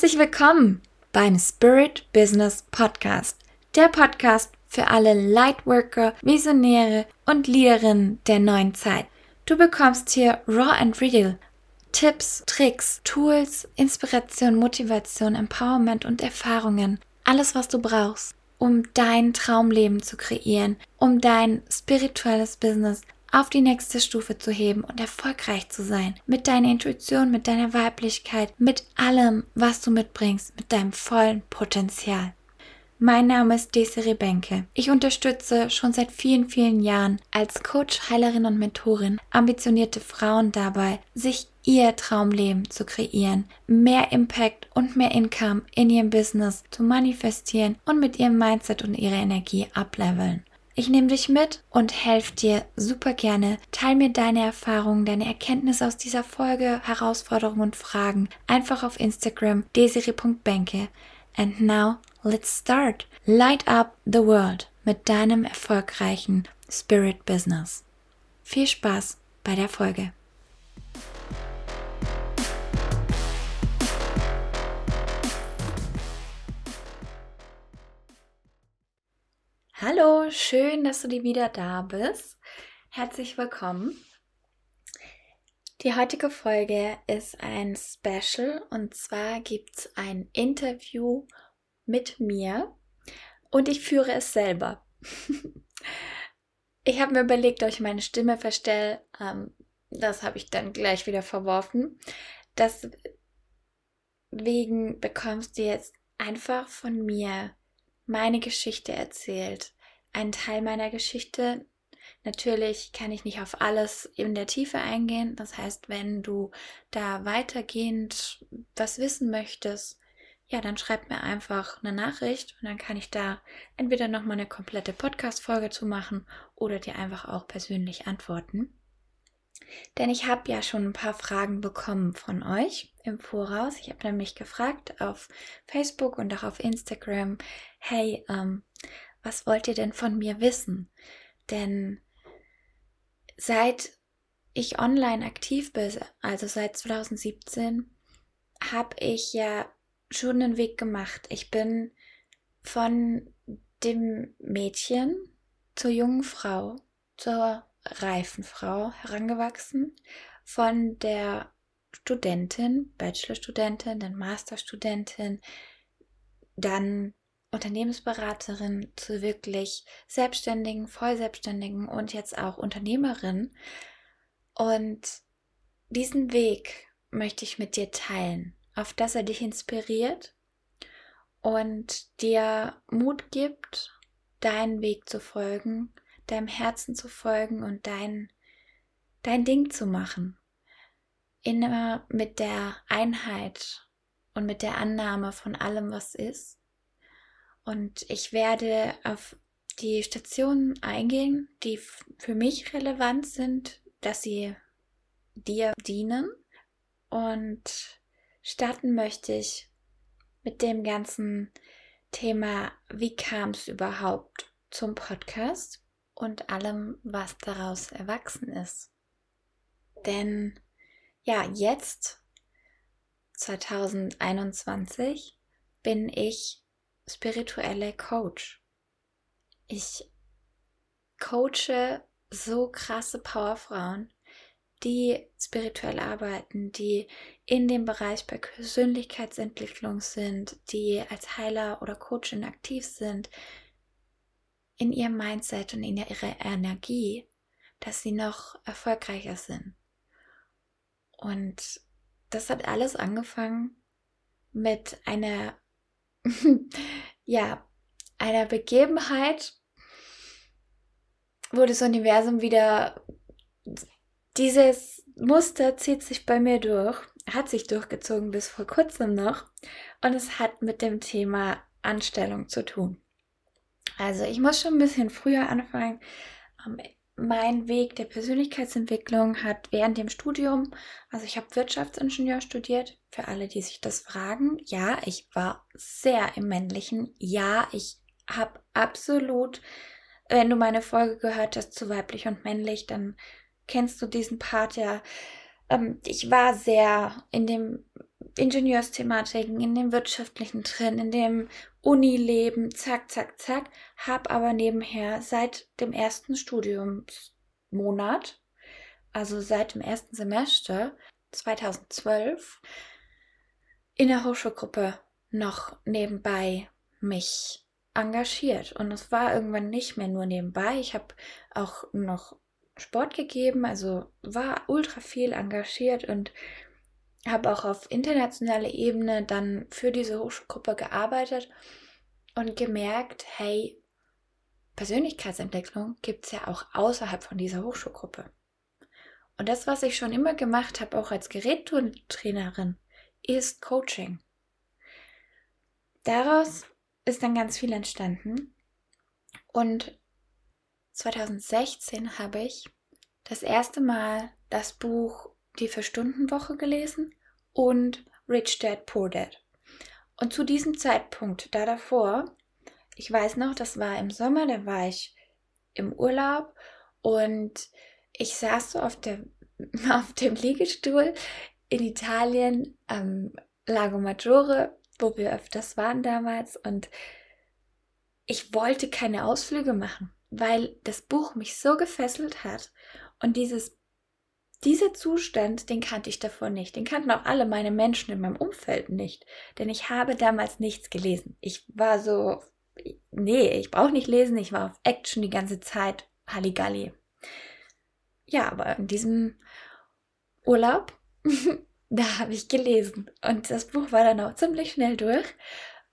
Herzlich willkommen beim Spirit Business Podcast. Der Podcast für alle Lightworker, Visionäre und Leaderinnen der neuen Zeit. Du bekommst hier Raw and Real Tipps, Tricks, Tools, Inspiration, Motivation, Empowerment und Erfahrungen. Alles, was du brauchst, um dein Traumleben zu kreieren, um dein spirituelles Business auf die nächste Stufe zu heben und erfolgreich zu sein. Mit deiner Intuition, mit deiner Weiblichkeit, mit allem, was du mitbringst, mit deinem vollen Potenzial. Mein Name ist Desiree Benke. Ich unterstütze schon seit vielen, vielen Jahren als Coach, Heilerin und Mentorin ambitionierte Frauen dabei, sich ihr Traumleben zu kreieren, mehr Impact und mehr Income in ihrem Business zu manifestieren und mit ihrem Mindset und ihrer Energie ableveln. Ich nehme dich mit und helfe dir super gerne. Teil mir deine Erfahrungen, deine Erkenntnisse aus dieser Folge, Herausforderungen und Fragen einfach auf Instagram desiri.benke. And now let's start. Light up the world mit deinem erfolgreichen Spirit Business. Viel Spaß bei der Folge. Hallo, schön, dass du wieder da bist. Herzlich willkommen. Die heutige Folge ist ein Special und zwar gibt es ein Interview mit mir und ich führe es selber. ich habe mir überlegt, ob ich meine Stimme verstelle. Ähm, das habe ich dann gleich wieder verworfen. Deswegen bekommst du jetzt einfach von mir meine Geschichte erzählt. Ein Teil meiner Geschichte. Natürlich kann ich nicht auf alles in der Tiefe eingehen. Das heißt, wenn du da weitergehend was wissen möchtest, ja, dann schreib mir einfach eine Nachricht und dann kann ich da entweder nochmal eine komplette Podcast-Folge zu machen oder dir einfach auch persönlich antworten. Denn ich habe ja schon ein paar Fragen bekommen von euch im Voraus. Ich habe nämlich gefragt auf Facebook und auch auf Instagram, hey, ähm, was wollt ihr denn von mir wissen? Denn seit ich online aktiv bin, also seit 2017, habe ich ja schon einen Weg gemacht. Ich bin von dem Mädchen zur jungen Frau, zur reifen Frau herangewachsen, von der Studentin, Bachelorstudentin, dann Masterstudentin, dann Unternehmensberaterin zu wirklich Selbstständigen, Vollselbstständigen und jetzt auch Unternehmerin. Und diesen Weg möchte ich mit dir teilen, auf dass er dich inspiriert und dir Mut gibt, deinen Weg zu folgen, deinem Herzen zu folgen und dein, dein Ding zu machen. Immer mit der Einheit und mit der Annahme von allem, was ist. Und ich werde auf die Stationen eingehen, die für mich relevant sind, dass sie dir dienen. Und starten möchte ich mit dem ganzen Thema, wie kam es überhaupt zum Podcast? Und allem, was daraus erwachsen ist. Denn ja, jetzt, 2021, bin ich spirituelle Coach. Ich coache so krasse Powerfrauen, die spirituell arbeiten, die in dem Bereich bei Persönlichkeitsentwicklung sind, die als Heiler oder Coachin aktiv sind, in ihrem Mindset und in ihrer Energie, dass sie noch erfolgreicher sind. Und das hat alles angefangen mit einer, ja, einer Begebenheit, wo das Universum wieder, dieses Muster zieht sich bei mir durch, hat sich durchgezogen bis vor kurzem noch und es hat mit dem Thema Anstellung zu tun. Also ich muss schon ein bisschen früher anfangen. Ähm, mein Weg der Persönlichkeitsentwicklung hat während dem Studium, also ich habe Wirtschaftsingenieur studiert, für alle, die sich das fragen. Ja, ich war sehr im männlichen. Ja, ich habe absolut, wenn du meine Folge gehört hast zu weiblich und männlich, dann kennst du diesen Part ja. Ähm, ich war sehr in dem Ingenieursthematiken, in dem Wirtschaftlichen drin, in dem Unileben, zack, zack, zack, habe aber nebenher seit dem ersten Studiumsmonat, also seit dem ersten Semester 2012, in der Hochschulgruppe noch nebenbei mich engagiert. Und es war irgendwann nicht mehr nur nebenbei. Ich habe auch noch Sport gegeben, also war ultra viel engagiert und habe auch auf internationaler Ebene dann für diese Hochschulgruppe gearbeitet und gemerkt, hey, Persönlichkeitsentwicklung gibt es ja auch außerhalb von dieser Hochschulgruppe. Und das, was ich schon immer gemacht habe, auch als Gerättrainerin, ist Coaching. Daraus ist dann ganz viel entstanden. Und 2016 habe ich das erste Mal das Buch Die Vier-Stunden-Woche gelesen und Rich Dad Poor Dad. Und zu diesem Zeitpunkt, da davor, ich weiß noch, das war im Sommer, da war ich im Urlaub und ich saß so auf, der, auf dem Liegestuhl in Italien am Lago Maggiore, wo wir öfters waren damals und ich wollte keine Ausflüge machen, weil das Buch mich so gefesselt hat und dieses dieser Zustand, den kannte ich davor nicht. Den kannten auch alle meine Menschen in meinem Umfeld nicht. Denn ich habe damals nichts gelesen. Ich war so, nee, ich brauche nicht lesen. Ich war auf Action die ganze Zeit. Halligalli. Ja, aber in diesem Urlaub, da habe ich gelesen. Und das Buch war dann auch ziemlich schnell durch.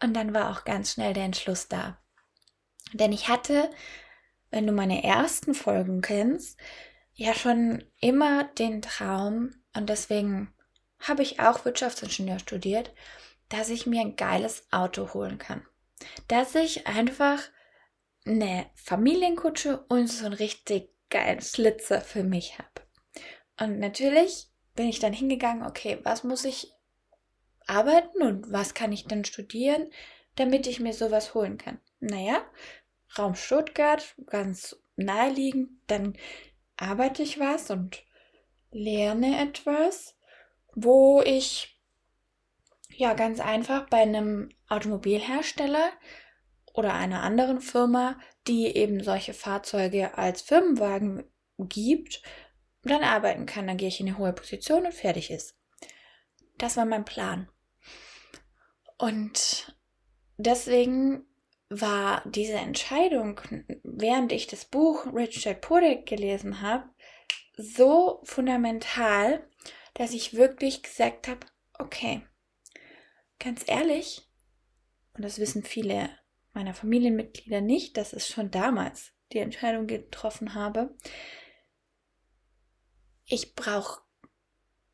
Und dann war auch ganz schnell der Entschluss da. Denn ich hatte, wenn du meine ersten Folgen kennst, ja schon immer den Traum, und deswegen habe ich auch Wirtschaftsingenieur studiert, dass ich mir ein geiles Auto holen kann. Dass ich einfach eine Familienkutsche und so einen richtig geilen Schlitzer für mich habe. Und natürlich bin ich dann hingegangen, okay, was muss ich arbeiten und was kann ich dann studieren, damit ich mir sowas holen kann? Naja, Raum Stuttgart, ganz naheliegend, dann arbeite ich was und lerne etwas, wo ich ja ganz einfach bei einem Automobilhersteller oder einer anderen Firma, die eben solche Fahrzeuge als Firmenwagen gibt, dann arbeiten kann. Dann gehe ich in eine hohe Position und fertig ist. Das war mein Plan. Und deswegen war diese Entscheidung, während ich das Buch Richard Podek gelesen habe, so fundamental, dass ich wirklich gesagt habe, okay, ganz ehrlich, und das wissen viele meiner Familienmitglieder nicht, dass ich schon damals die Entscheidung getroffen habe, ich brauche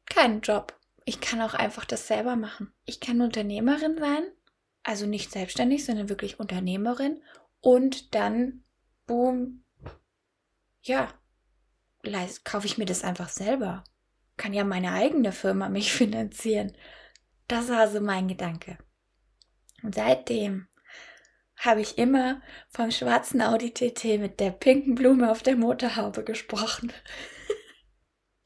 keinen Job. Ich kann auch einfach das selber machen. Ich kann Unternehmerin sein also nicht selbstständig, sondern wirklich Unternehmerin und dann, boom, ja, kaufe ich mir das einfach selber. Kann ja meine eigene Firma mich finanzieren. Das war so mein Gedanke. Und seitdem habe ich immer vom schwarzen Audi TT mit der pinken Blume auf der Motorhaube gesprochen.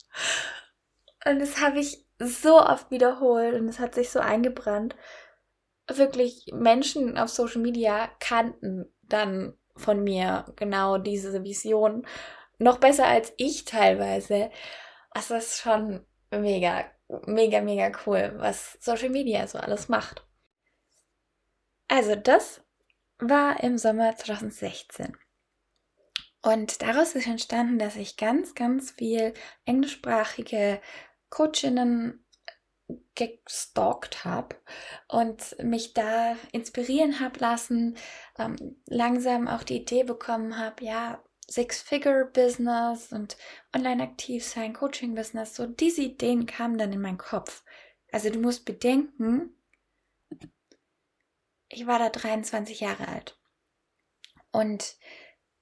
und das habe ich so oft wiederholt und es hat sich so eingebrannt wirklich Menschen auf Social Media kannten dann von mir genau diese Vision. Noch besser als ich teilweise. Das ist schon mega, mega, mega cool, was Social Media so alles macht. Also das war im Sommer 2016. Und daraus ist entstanden, dass ich ganz, ganz viel englischsprachige Coachinnen gestalkt habe und mich da inspirieren habe lassen, ähm, langsam auch die Idee bekommen habe, ja, Six-Figure-Business und online aktiv sein, Coaching-Business, so diese Ideen kamen dann in meinen Kopf. Also du musst bedenken, ich war da 23 Jahre alt und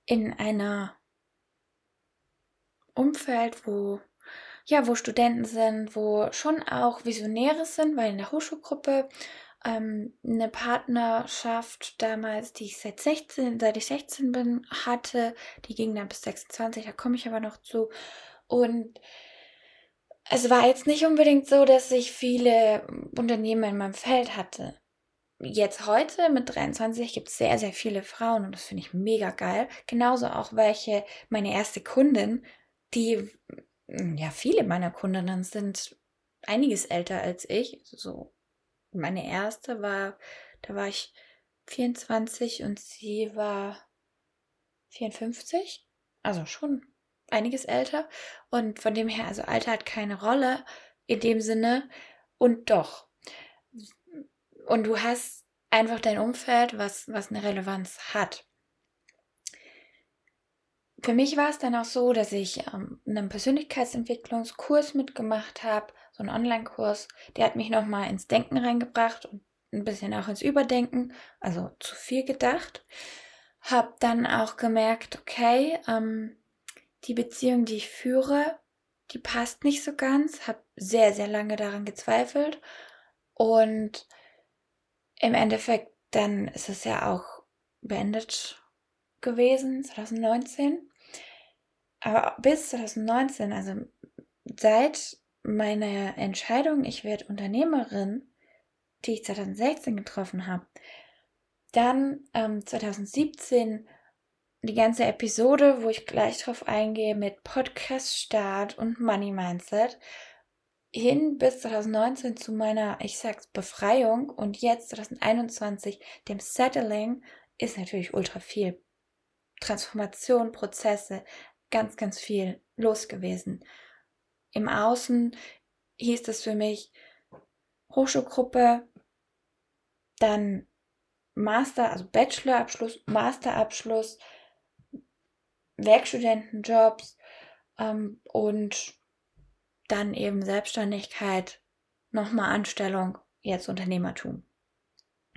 in einer Umfeld, wo ja, wo Studenten sind, wo schon auch Visionäre sind, weil in der Hochschulgruppe ähm, eine Partnerschaft damals, die ich seit 16, seit ich 16 bin, hatte, die ging dann bis 26, da komme ich aber noch zu. Und es war jetzt nicht unbedingt so, dass ich viele Unternehmen in meinem Feld hatte. Jetzt heute mit 23 gibt es sehr, sehr viele Frauen und das finde ich mega geil. Genauso auch welche, meine erste Kundin, die, ja, viele meiner Kundinnen sind einiges älter als ich. So, meine erste war, da war ich 24 und sie war 54. Also schon einiges älter. Und von dem her, also Alter hat keine Rolle in dem Sinne. Und doch. Und du hast einfach dein Umfeld, was, was eine Relevanz hat. Für mich war es dann auch so, dass ich ähm, einen Persönlichkeitsentwicklungskurs mitgemacht habe, so einen Online-Kurs. Der hat mich nochmal ins Denken reingebracht und ein bisschen auch ins Überdenken, also zu viel gedacht. Hab dann auch gemerkt, okay, ähm, die Beziehung, die ich führe, die passt nicht so ganz. Hab sehr, sehr lange daran gezweifelt. Und im Endeffekt, dann ist es ja auch beendet gewesen, 2019. Aber bis 2019, also seit meiner Entscheidung, ich werde Unternehmerin, die ich 2016 getroffen habe, dann ähm, 2017 die ganze Episode, wo ich gleich drauf eingehe mit Podcast Start und Money Mindset, hin bis 2019 zu meiner, ich sag's, Befreiung und jetzt 2021 dem Settling ist natürlich ultra viel. Transformation, Prozesse, ganz, ganz viel los gewesen. Im Außen hieß es für mich Hochschulgruppe, dann Master, also Bachelorabschluss, Masterabschluss, Werkstudentenjobs ähm, und dann eben Selbstständigkeit, nochmal Anstellung, jetzt Unternehmertum.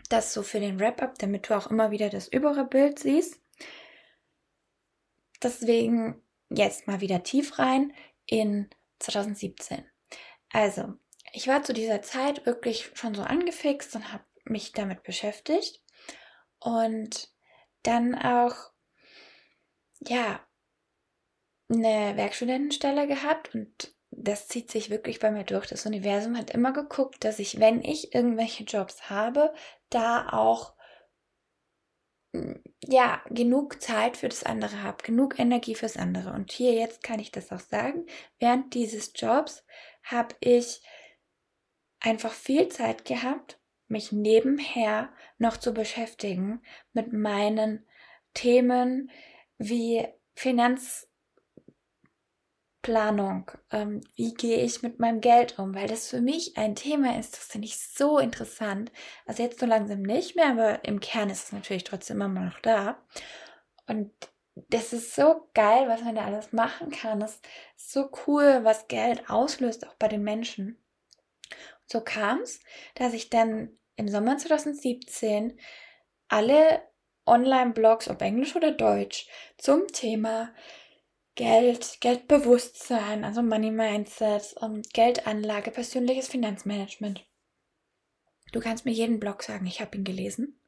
Das so für den Wrap-up, damit du auch immer wieder das übere Bild siehst. Deswegen jetzt mal wieder tief rein in 2017. Also, ich war zu dieser Zeit wirklich schon so angefixt und habe mich damit beschäftigt und dann auch ja eine Werkstudentenstelle gehabt und das zieht sich wirklich bei mir durch. Das Universum hat immer geguckt, dass ich, wenn ich irgendwelche Jobs habe, da auch ja, genug Zeit für das andere habe, genug Energie fürs andere. Und hier jetzt kann ich das auch sagen. Während dieses Jobs habe ich einfach viel Zeit gehabt, mich nebenher noch zu beschäftigen mit meinen Themen wie Finanz, Planung. Ähm, wie gehe ich mit meinem Geld um? Weil das für mich ein Thema ist, das finde ich so interessant. Also jetzt so langsam nicht mehr, aber im Kern ist es natürlich trotzdem immer noch da. Und das ist so geil, was man da alles machen kann. Das ist so cool, was Geld auslöst, auch bei den Menschen. Und so kam es, dass ich dann im Sommer 2017 alle Online-Blogs, ob Englisch oder Deutsch, zum Thema Geld, Geldbewusstsein, also Money Mindset, um, Geldanlage, persönliches Finanzmanagement. Du kannst mir jeden Blog sagen, ich habe ihn gelesen.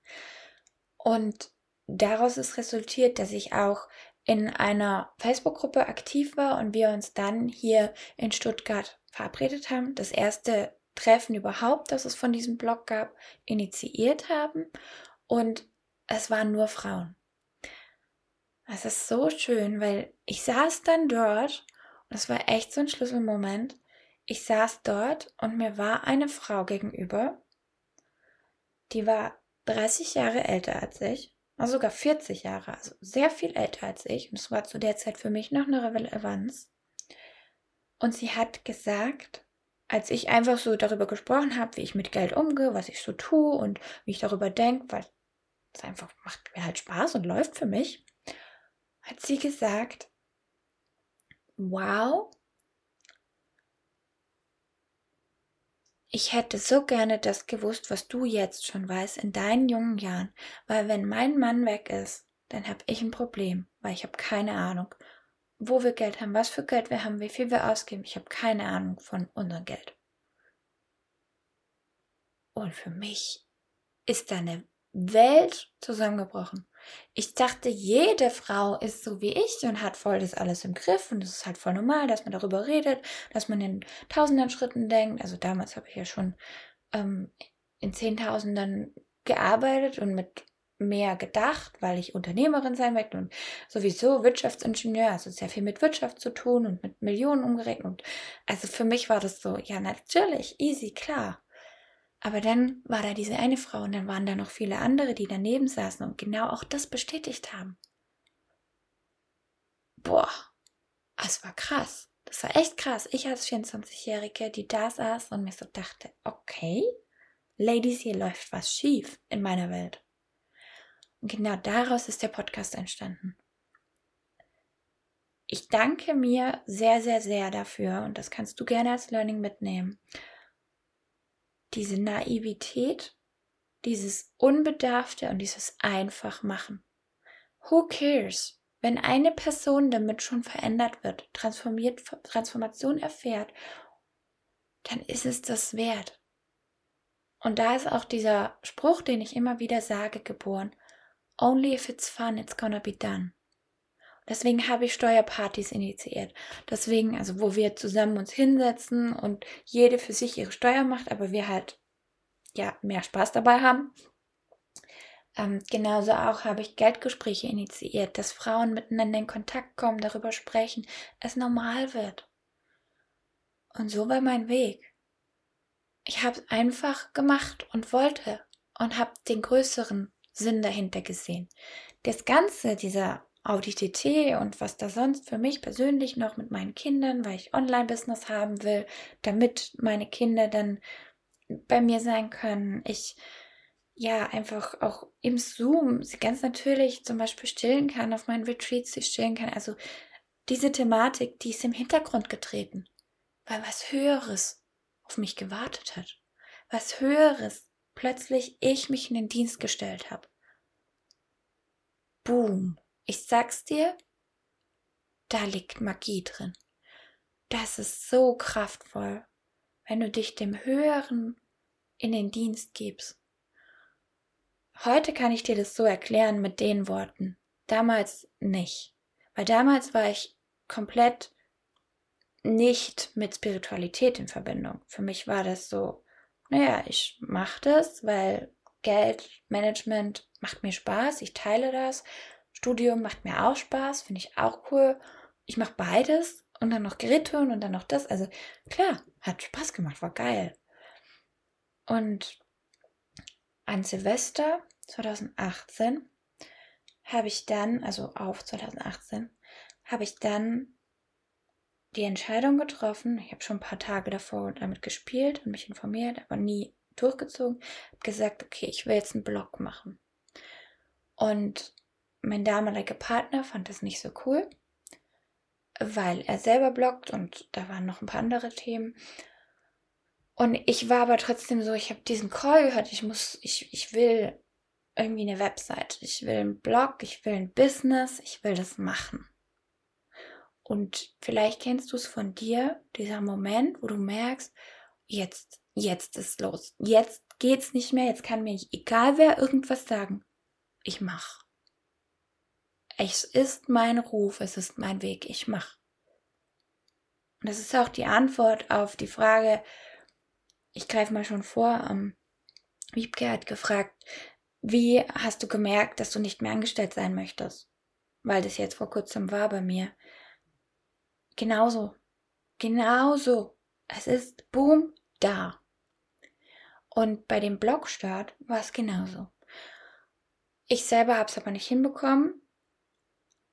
Und daraus ist resultiert, dass ich auch in einer Facebook-Gruppe aktiv war und wir uns dann hier in Stuttgart verabredet haben, das erste Treffen überhaupt, das es von diesem Blog gab, initiiert haben. Und es waren nur Frauen. Es ist so schön, weil ich saß dann dort und es war echt so ein Schlüsselmoment. Ich saß dort und mir war eine Frau gegenüber, die war 30 Jahre älter als ich, also sogar 40 Jahre, also sehr viel älter als ich. Und es war zu der Zeit für mich noch eine Relevanz. Und sie hat gesagt, als ich einfach so darüber gesprochen habe, wie ich mit Geld umgehe, was ich so tue und wie ich darüber denke, weil es einfach macht mir halt Spaß und läuft für mich, hat sie gesagt, wow, ich hätte so gerne das gewusst, was du jetzt schon weißt in deinen jungen Jahren, weil wenn mein Mann weg ist, dann habe ich ein Problem, weil ich habe keine Ahnung, wo wir Geld haben, was für Geld wir haben, wie viel wir ausgeben. Ich habe keine Ahnung von unserem Geld. Und für mich ist da eine Welt zusammengebrochen. Ich dachte, jede Frau ist so wie ich und hat voll das alles im Griff und es ist halt voll normal, dass man darüber redet, dass man in tausenden Schritten denkt. Also damals habe ich ja schon ähm, in Zehntausenden gearbeitet und mit mehr gedacht, weil ich Unternehmerin sein möchte und sowieso Wirtschaftsingenieur, also sehr viel mit Wirtschaft zu tun und mit Millionen umgerechnet. Also für mich war das so, ja, natürlich, easy, klar. Aber dann war da diese eine Frau und dann waren da noch viele andere, die daneben saßen und genau auch das bestätigt haben. Boah, es war krass. Das war echt krass. Ich als 24-Jährige, die da saß und mir so dachte, okay, Ladies, hier läuft was schief in meiner Welt. Und genau daraus ist der Podcast entstanden. Ich danke mir sehr, sehr, sehr dafür, und das kannst du gerne als Learning mitnehmen, diese Naivität, dieses Unbedarfte und dieses Einfachmachen. Who cares? Wenn eine Person damit schon verändert wird, transformiert, Transformation erfährt, dann ist es das wert. Und da ist auch dieser Spruch, den ich immer wieder sage, geboren. Only if it's fun, it's gonna be done. Deswegen habe ich Steuerpartys initiiert. Deswegen, also wo wir zusammen uns hinsetzen und jede für sich ihre Steuer macht, aber wir halt ja mehr Spaß dabei haben. Ähm, genauso auch habe ich Geldgespräche initiiert, dass Frauen miteinander in Kontakt kommen, darüber sprechen, es normal wird. Und so war mein Weg. Ich habe es einfach gemacht und wollte und habe den größeren Sinn dahinter gesehen. Das Ganze, dieser Audit und was da sonst für mich persönlich noch mit meinen Kindern, weil ich Online-Business haben will, damit meine Kinder dann bei mir sein können. Ich ja einfach auch im Zoom sie ganz natürlich zum Beispiel stillen kann, auf meinen Retreats sie stillen kann. Also diese Thematik, die ist im Hintergrund getreten, weil was Höheres auf mich gewartet hat. Was Höheres plötzlich ich mich in den Dienst gestellt habe. Boom. Ich sag's dir, da liegt Magie drin. Das ist so kraftvoll, wenn du dich dem Höheren in den Dienst gibst. Heute kann ich dir das so erklären mit den Worten. Damals nicht. Weil damals war ich komplett nicht mit Spiritualität in Verbindung. Für mich war das so, naja, ich mache das, weil Geld, Management macht mir Spaß, ich teile das. Studium macht mir auch Spaß, finde ich auch cool. Ich mache beides und dann noch Gerättouren und dann noch das. Also klar, hat Spaß gemacht, war geil. Und an Silvester 2018 habe ich dann, also auf 2018, habe ich dann die Entscheidung getroffen, ich habe schon ein paar Tage davor damit gespielt und mich informiert, aber nie durchgezogen, habe gesagt, okay, ich will jetzt einen Blog machen. Und mein damaliger Partner fand das nicht so cool, weil er selber bloggt und da waren noch ein paar andere Themen. Und ich war aber trotzdem so, ich habe diesen Call gehört, ich muss, ich, ich will irgendwie eine Website, ich will einen Blog, ich will ein Business, ich will das machen. Und vielleicht kennst du es von dir, dieser Moment, wo du merkst, jetzt, jetzt ist los. Jetzt geht's nicht mehr, jetzt kann mir egal wer irgendwas sagen. Ich mach. Es ist mein Ruf, es ist mein Weg, ich mach. Und das ist auch die Antwort auf die Frage, ich greife mal schon vor, ähm, Wiebke hat gefragt, wie hast du gemerkt, dass du nicht mehr angestellt sein möchtest? Weil das jetzt vor kurzem war bei mir. Genauso. Genauso. Es ist boom da. Und bei dem Blogstart war es genauso. Ich selber habe es aber nicht hinbekommen.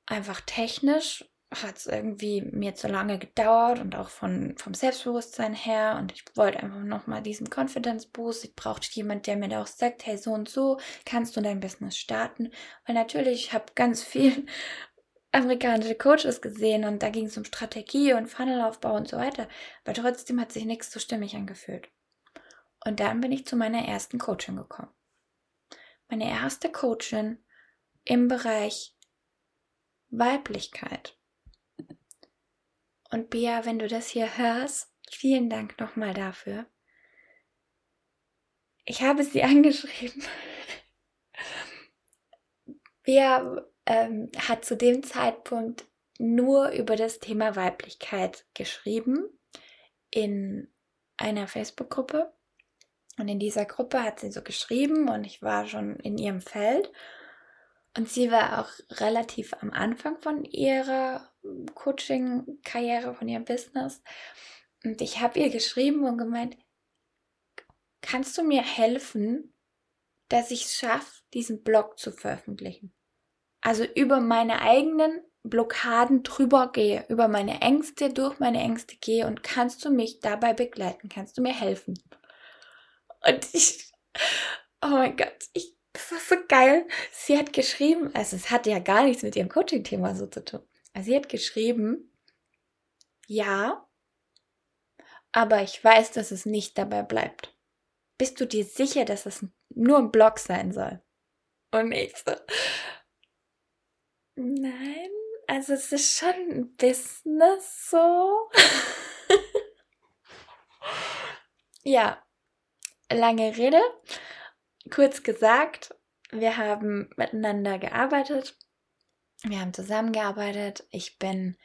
Einfach technisch hat es irgendwie mir zu lange gedauert und auch von, vom Selbstbewusstsein her. Und ich wollte einfach nochmal diesen Confidence Boost. Ich brauchte jemanden, der mir da auch sagt, hey, so und so kannst du dein Business starten. Weil natürlich, ich habe ganz viel amerikanische Coaches gesehen und da ging es um Strategie und Funnelaufbau und so weiter. Aber trotzdem hat sich nichts so stimmig angefühlt. Und dann bin ich zu meiner ersten Coachin gekommen. Meine erste Coachin im Bereich Weiblichkeit. Und Bia, wenn du das hier hörst, vielen Dank nochmal dafür. Ich habe sie angeschrieben Bea ähm, hat zu dem Zeitpunkt nur über das Thema Weiblichkeit geschrieben in einer Facebook-Gruppe. Und in dieser Gruppe hat sie so geschrieben und ich war schon in ihrem Feld. Und sie war auch relativ am Anfang von ihrer Coaching-Karriere, von ihrem Business. Und ich habe ihr geschrieben und gemeint, kannst du mir helfen, dass ich es schaffe, diesen Blog zu veröffentlichen? Also über meine eigenen Blockaden drüber gehe, über meine Ängste, durch meine Ängste gehe und kannst du mich dabei begleiten? Kannst du mir helfen? Und ich, oh mein Gott, ich, das war so geil. Sie hat geschrieben, also es hatte ja gar nichts mit ihrem Coaching-Thema so zu tun. Also sie hat geschrieben, ja, aber ich weiß, dass es nicht dabei bleibt. Bist du dir sicher, dass es nur ein Blog sein soll? Und ich so, nein, also es ist schon ein Business so. ja, lange Rede. Kurz gesagt, wir haben miteinander gearbeitet. Wir haben zusammengearbeitet. Ich bin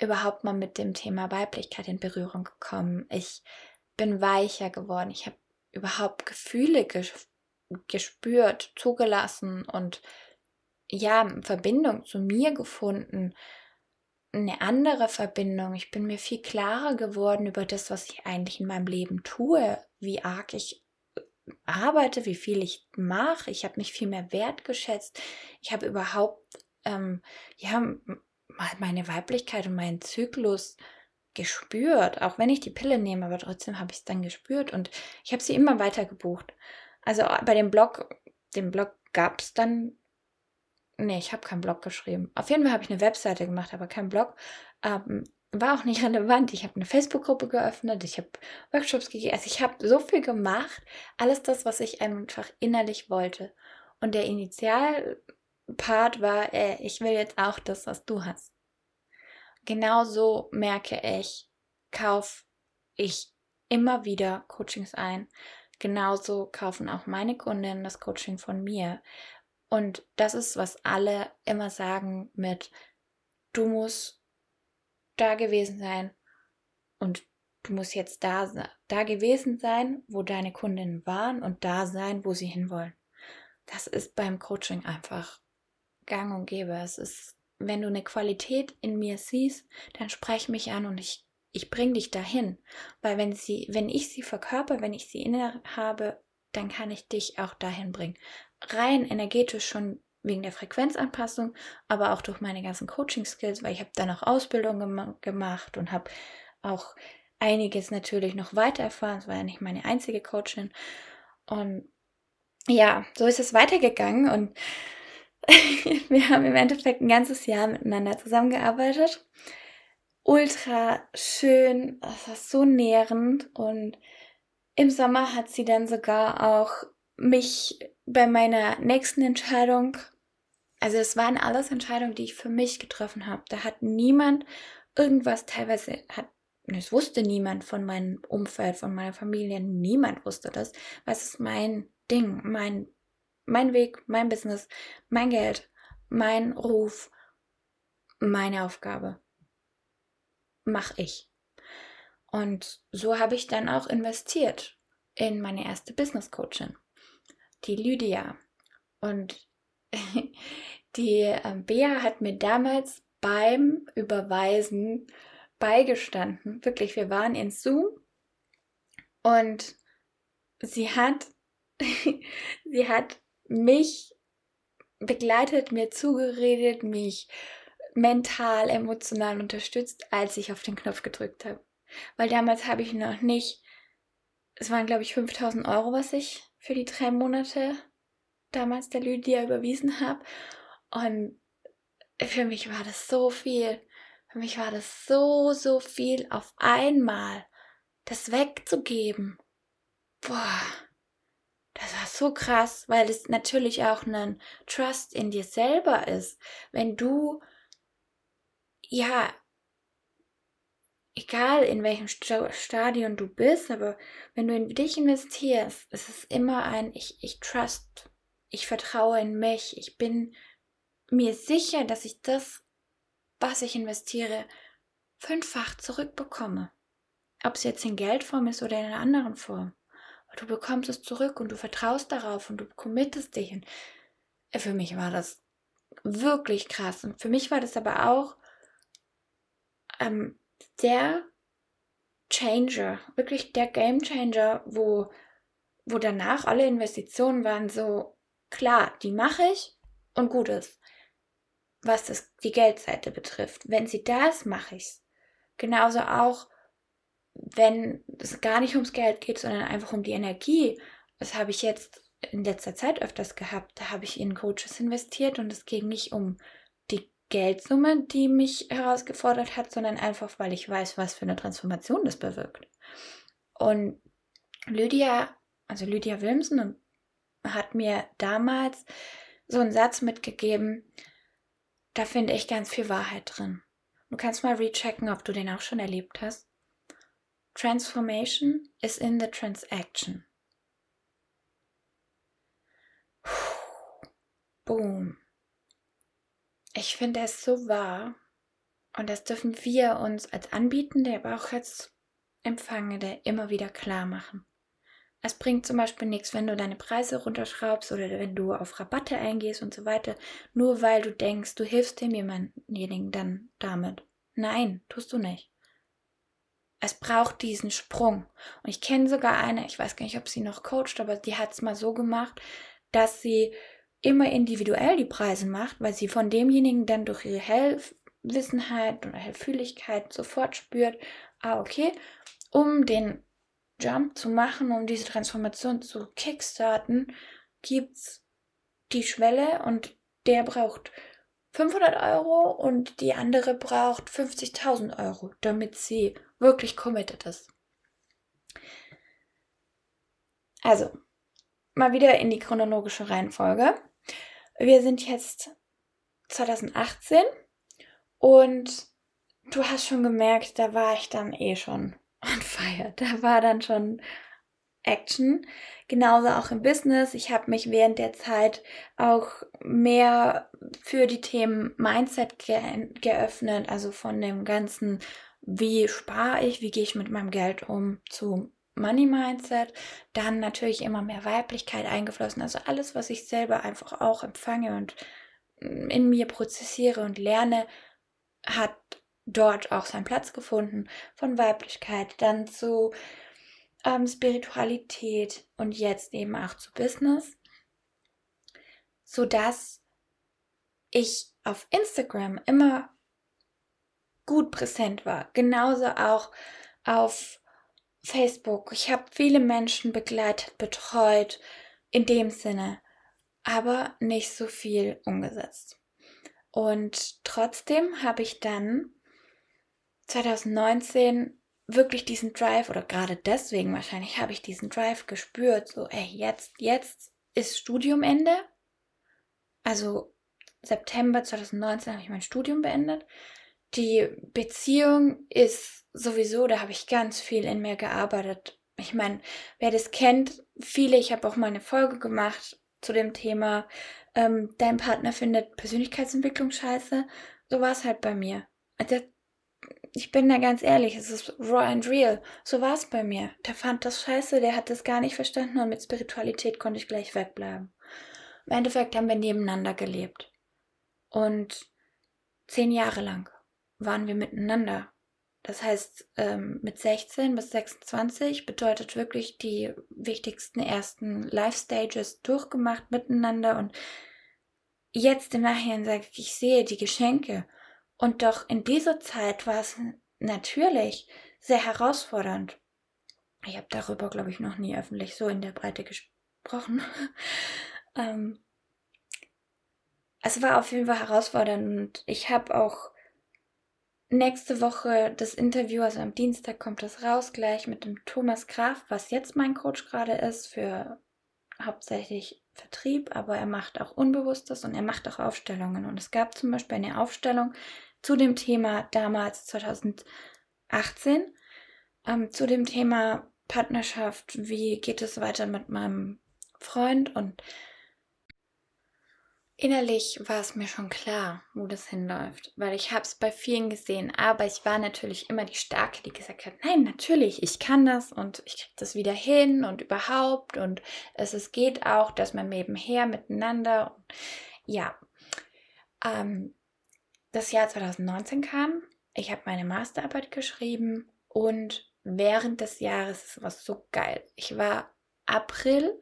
überhaupt mal mit dem Thema Weiblichkeit in Berührung gekommen. Ich bin weicher geworden. Ich habe überhaupt Gefühle gespürt, zugelassen und ja, Verbindung zu mir gefunden, eine andere Verbindung. Ich bin mir viel klarer geworden über das, was ich eigentlich in meinem Leben tue, wie arg ich arbeite, wie viel ich mache. Ich habe mich viel mehr wertgeschätzt. Ich habe überhaupt ähm, ja meine Weiblichkeit und meinen Zyklus gespürt, auch wenn ich die Pille nehme, aber trotzdem habe ich es dann gespürt und ich habe sie immer weiter gebucht. Also bei dem Blog, dem Blog gab es dann Nee, ich habe keinen Blog geschrieben. Auf jeden Fall habe ich eine Webseite gemacht, aber keinen Blog. Ähm, war auch nicht relevant. Ich habe eine Facebook-Gruppe geöffnet, ich habe Workshops gegeben. Also ich habe so viel gemacht. Alles das, was ich einfach innerlich wollte. Und der Initialpart war, äh, ich will jetzt auch das, was du hast. Genauso merke ich, kauf ich immer wieder Coachings ein. Genauso kaufen auch meine Kundinnen das Coaching von mir, und das ist, was alle immer sagen mit, du musst da gewesen sein und du musst jetzt da, da gewesen sein, wo deine Kundinnen waren und da sein, wo sie hinwollen. Das ist beim Coaching einfach gang und gäbe. Es ist, wenn du eine Qualität in mir siehst, dann sprech mich an und ich, ich bring dich dahin. Weil wenn sie, wenn ich sie verkörper, wenn ich sie inne habe, dann kann ich dich auch dahin bringen rein energetisch schon wegen der Frequenzanpassung, aber auch durch meine ganzen Coaching-Skills, weil ich habe dann auch Ausbildung gem gemacht und habe auch einiges natürlich noch weiter erfahren. Es war ja nicht meine einzige Coachin. Und ja, so ist es weitergegangen und wir haben im Endeffekt ein ganzes Jahr miteinander zusammengearbeitet. Ultra schön, das war so nährend und im Sommer hat sie dann sogar auch mich bei meiner nächsten Entscheidung, also es waren alles Entscheidungen, die ich für mich getroffen habe. Da hat niemand irgendwas, teilweise hat, es wusste niemand von meinem Umfeld, von meiner Familie, niemand wusste das. Was ist mein Ding, mein, mein Weg, mein Business, mein Geld, mein Ruf, meine Aufgabe. Mach ich. Und so habe ich dann auch investiert in meine erste Business Coachin die Lydia. Und die äh, Bea hat mir damals beim Überweisen beigestanden. Wirklich, wir waren in Zoom und sie hat, sie hat mich begleitet, mir zugeredet, mich mental, emotional unterstützt, als ich auf den Knopf gedrückt habe. Weil damals habe ich noch nicht, es waren glaube ich 5000 Euro, was ich für die drei Monate damals der Lydia überwiesen habe. Und für mich war das so viel. Für mich war das so, so viel auf einmal, das wegzugeben. Boah, das war so krass, weil es natürlich auch ein Trust in dir selber ist. Wenn du, ja, egal in welchem Stadion du bist, aber wenn du in dich investierst, ist es immer ein ich, ich trust, ich vertraue in mich, ich bin mir sicher, dass ich das, was ich investiere, fünffach zurückbekomme. Ob es jetzt in Geldform ist oder in einer anderen Form. Du bekommst es zurück und du vertraust darauf und du committest dich. Und für mich war das wirklich krass. Und für mich war das aber auch ähm, der Changer, wirklich der Game Changer, wo, wo danach alle Investitionen waren so, klar, die mache ich und gut ist. Was das, die Geldseite betrifft. Wenn sie da ist, mache ich's. Genauso auch, wenn es gar nicht ums Geld geht, sondern einfach um die Energie. Das habe ich jetzt in letzter Zeit öfters gehabt. Da habe ich in Coaches investiert und es ging nicht um die Geldsumme, die mich herausgefordert hat, sondern einfach, weil ich weiß, was für eine Transformation das bewirkt. Und Lydia, also Lydia Wilmsen, hat mir damals so einen Satz mitgegeben, da finde ich ganz viel Wahrheit drin. Du kannst mal rechecken, ob du den auch schon erlebt hast. Transformation is in the transaction. Boom. Ich finde es so wahr und das dürfen wir uns als Anbietende, aber auch als Empfangende immer wieder klar machen. Es bringt zum Beispiel nichts, wenn du deine Preise runterschraubst oder wenn du auf Rabatte eingehst und so weiter, nur weil du denkst, du hilfst demjenigen dann damit. Nein, tust du nicht. Es braucht diesen Sprung. Und ich kenne sogar eine, ich weiß gar nicht, ob sie noch coacht, aber die hat es mal so gemacht, dass sie immer individuell die Preise macht, weil sie von demjenigen dann durch ihre Hellwissenheit oder Hellfühligkeit sofort spürt, ah, okay, um den Jump zu machen, um diese Transformation zu kickstarten, gibt's die Schwelle und der braucht 500 Euro und die andere braucht 50.000 Euro, damit sie wirklich committed ist. Also, mal wieder in die chronologische Reihenfolge. Wir sind jetzt 2018 und du hast schon gemerkt, da war ich dann eh schon on fire. Da war dann schon Action. Genauso auch im Business. Ich habe mich während der Zeit auch mehr für die Themen Mindset ge geöffnet, also von dem ganzen, wie spare ich, wie gehe ich mit meinem Geld um, zu Money Mindset. Dann natürlich immer mehr Weiblichkeit eingeflossen. Also alles, was ich selber einfach auch empfange und in mir prozessiere und lerne, hat dort auch seinen Platz gefunden. Von Weiblichkeit dann zu ähm, Spiritualität und jetzt eben auch zu Business, sodass ich auf Instagram immer gut präsent war. Genauso auch auf Facebook. Ich habe viele Menschen begleitet, betreut, in dem Sinne, aber nicht so viel umgesetzt. Und trotzdem habe ich dann 2019 wirklich diesen Drive oder gerade deswegen wahrscheinlich habe ich diesen Drive gespürt, so, ey, jetzt, jetzt ist Studiumende. Also September 2019 habe ich mein Studium beendet. Die Beziehung ist sowieso, da habe ich ganz viel in mir gearbeitet. Ich meine, wer das kennt, viele, ich habe auch mal eine Folge gemacht zu dem Thema, ähm, dein Partner findet Persönlichkeitsentwicklung scheiße. So war es halt bei mir. Der ich bin da ganz ehrlich, es ist raw and real. So war es bei mir. Der fand das scheiße, der hat das gar nicht verstanden und mit Spiritualität konnte ich gleich wegbleiben. Im Endeffekt haben wir nebeneinander gelebt. Und zehn Jahre lang waren wir miteinander. Das heißt, ähm, mit 16 bis 26 bedeutet wirklich die wichtigsten ersten Life-Stages durchgemacht miteinander. Und jetzt im Nachhinein sage ich, ich sehe die Geschenke und doch in dieser Zeit war es natürlich sehr herausfordernd. Ich habe darüber, glaube ich, noch nie öffentlich so in der Breite gesprochen. ähm, es war auf jeden Fall herausfordernd und ich habe auch nächste Woche das Interview, also am Dienstag kommt das raus, gleich mit dem Thomas Graf, was jetzt mein Coach gerade ist, für hauptsächlich Vertrieb, aber er macht auch Unbewusstes und er macht auch Aufstellungen. Und es gab zum Beispiel eine Aufstellung, zu dem Thema damals 2018, ähm, zu dem Thema Partnerschaft, wie geht es weiter mit meinem Freund? Und Innerlich war es mir schon klar, wo das hinläuft, weil ich habe es bei vielen gesehen, aber ich war natürlich immer die Starke, die gesagt hat, nein, natürlich, ich kann das und ich kriege das wieder hin und überhaupt. Und es, es geht auch, dass man nebenher miteinander, ja, ähm, das Jahr 2019 kam, ich habe meine Masterarbeit geschrieben und während des Jahres, es war so geil, ich war April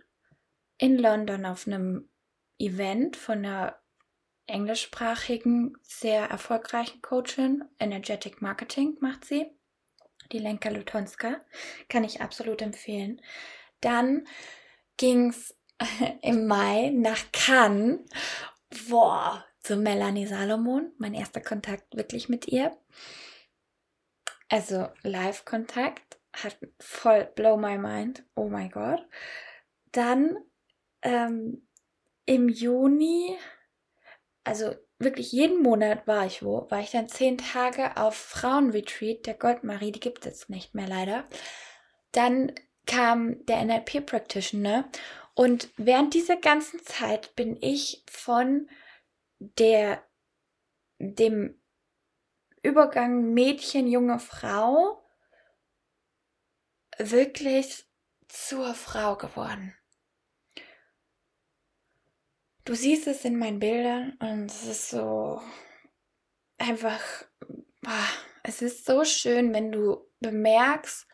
in London auf einem Event von einer englischsprachigen, sehr erfolgreichen Coachin. Energetic Marketing macht sie. Die Lenka Lutonska. Kann ich absolut empfehlen. Dann ging es im Mai nach Cannes. Boah, zu Melanie Salomon. Mein erster Kontakt wirklich mit ihr. Also Live-Kontakt. Hat voll blow my mind. Oh mein Gott. Dann ähm, im Juni, also wirklich jeden Monat war ich wo, war ich dann zehn Tage auf Frauenretreat der Goldmarie, die gibt es jetzt nicht mehr leider. Dann kam der NLP Practitioner und während dieser ganzen Zeit bin ich von der dem Übergang Mädchen junge Frau wirklich zur Frau geworden. Du siehst es in meinen Bildern und es ist so einfach, es ist so schön, wenn du bemerkst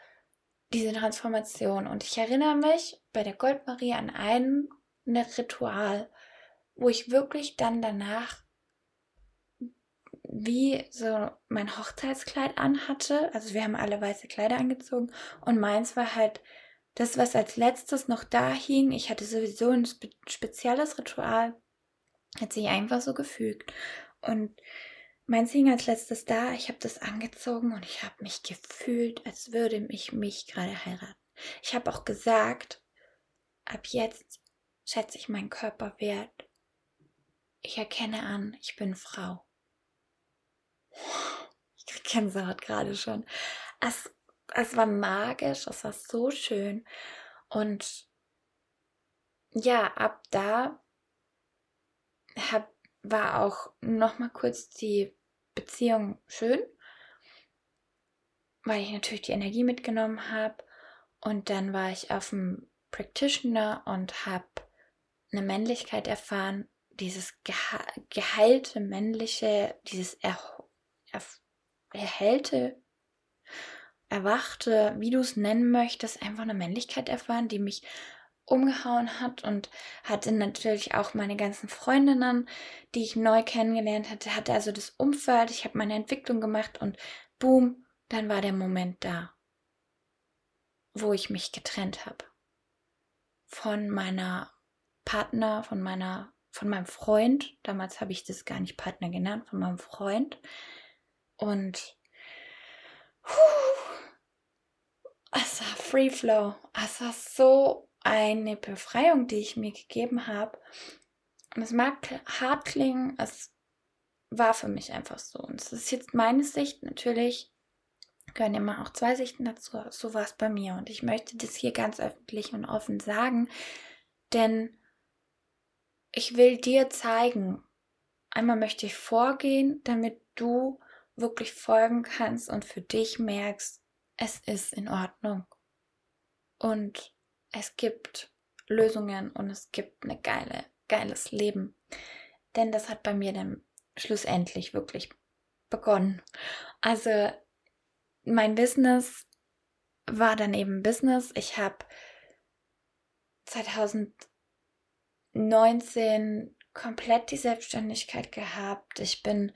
diese Transformation. Und ich erinnere mich bei der Goldmarie an ein Ritual, wo ich wirklich dann danach wie so mein Hochzeitskleid anhatte. Also wir haben alle weiße Kleider angezogen und meins war halt das, was als letztes noch da hing, ich hatte sowieso ein spe spezielles Ritual, hat sich einfach so gefügt. Und meins hing als letztes da, ich habe das angezogen und ich habe mich gefühlt, als würde ich mich gerade heiraten. Ich habe auch gesagt, ab jetzt schätze ich meinen Körper wert. Ich erkenne an, ich bin Frau. Ich kriege Gänsehaut gerade schon. Es es war magisch, es war so schön. Und ja, ab da hab, war auch noch mal kurz die Beziehung schön, weil ich natürlich die Energie mitgenommen habe. Und dann war ich auf dem Practitioner und habe eine Männlichkeit erfahren, dieses geha geheilte männliche, dieses er er erhellte erwachte, wie du es nennen möchtest, einfach eine Männlichkeit erfahren, die mich umgehauen hat und hatte natürlich auch meine ganzen Freundinnen, die ich neu kennengelernt hatte, hatte also das Umfeld, ich habe meine Entwicklung gemacht und boom, dann war der Moment da, wo ich mich getrennt habe von meiner Partner, von meiner von meinem Freund, damals habe ich das gar nicht Partner genannt, von meinem Freund und es war Free Flow. Es war so eine Befreiung, die ich mir gegeben habe. Und es mag hart klingen, es war für mich einfach so. Und es ist jetzt meine Sicht. Natürlich gehören immer auch zwei Sichten dazu. So war es bei mir. Und ich möchte das hier ganz öffentlich und offen sagen, denn ich will dir zeigen, einmal möchte ich vorgehen, damit du wirklich folgen kannst und für dich merkst, es ist in Ordnung. Und es gibt Lösungen und es gibt eine geile, geiles Leben. Denn das hat bei mir dann schlussendlich wirklich begonnen. Also mein Business war dann eben Business. Ich habe 2019 komplett die Selbstständigkeit gehabt. Ich bin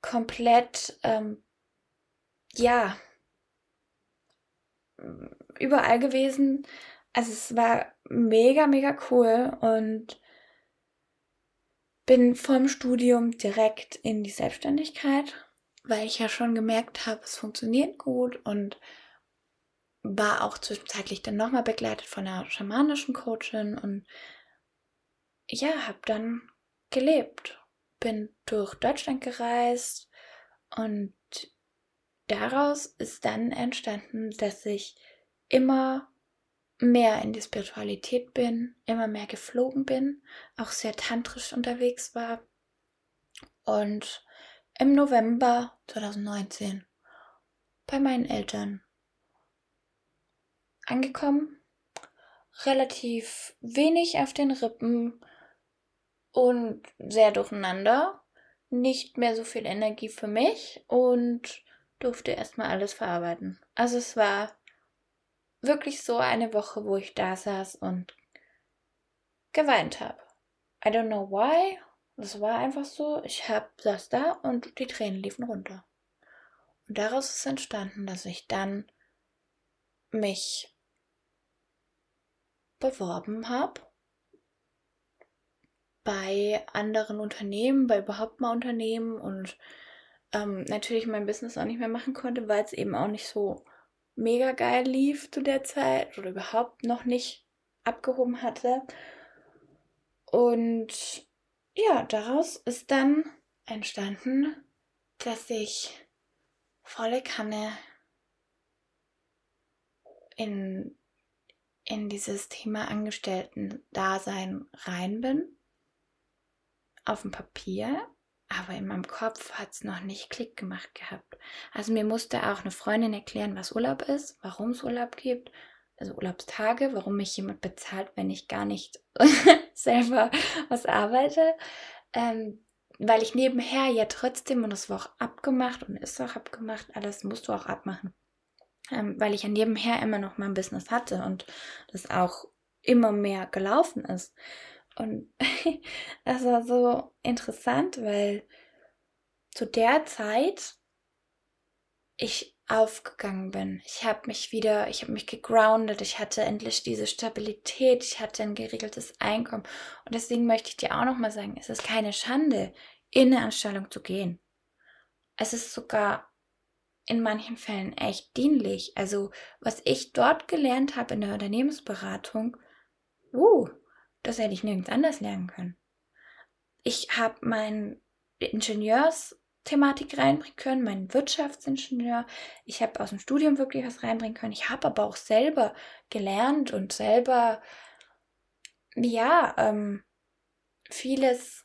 komplett, ähm, ja, überall gewesen. Also es war mega, mega cool und bin vom Studium direkt in die Selbstständigkeit, weil ich ja schon gemerkt habe, es funktioniert gut und war auch zwischenzeitlich dann nochmal begleitet von einer schamanischen Coachin und ja, habe dann gelebt bin durch Deutschland gereist und daraus ist dann entstanden, dass ich immer mehr in die Spiritualität bin, immer mehr geflogen bin, auch sehr tantrisch unterwegs war. Und im November 2019 bei meinen Eltern angekommen, relativ wenig auf den Rippen und sehr durcheinander, nicht mehr so viel Energie für mich und durfte erstmal alles verarbeiten. Also es war wirklich so eine Woche, wo ich da saß und geweint habe. I don't know why. Das war einfach so. Ich hab, saß da und die Tränen liefen runter. Und daraus ist entstanden, dass ich dann mich beworben habe bei anderen Unternehmen, bei überhaupt mal Unternehmen und ähm, natürlich mein Business auch nicht mehr machen konnte, weil es eben auch nicht so mega geil lief zu der Zeit oder überhaupt noch nicht abgehoben hatte. Und ja, daraus ist dann entstanden, dass ich volle Kanne in, in dieses Thema Angestellten-Dasein rein bin. Auf dem Papier aber in meinem Kopf hat es noch nicht Klick gemacht gehabt. Also mir musste auch eine Freundin erklären, was Urlaub ist, warum es Urlaub gibt, also Urlaubstage, warum mich jemand bezahlt, wenn ich gar nicht selber was arbeite. Ähm, weil ich nebenher ja trotzdem, und das war auch abgemacht und ist auch abgemacht, alles musst du auch abmachen. Ähm, weil ich ja nebenher immer noch mein Business hatte und das auch immer mehr gelaufen ist. Und das war so interessant, weil zu der Zeit ich aufgegangen bin. Ich habe mich wieder, ich habe mich gegroundet, ich hatte endlich diese Stabilität, ich hatte ein geregeltes Einkommen. Und deswegen möchte ich dir auch nochmal sagen, es ist keine Schande, in eine Anstellung zu gehen. Es ist sogar in manchen Fällen echt dienlich. Also, was ich dort gelernt habe in der Unternehmensberatung, uh, das hätte ich nirgends anders lernen können. Ich habe mein Ingenieursthematik reinbringen können, meinen Wirtschaftsingenieur. Ich habe aus dem Studium wirklich was reinbringen können. Ich habe aber auch selber gelernt und selber, ja, ähm, vieles,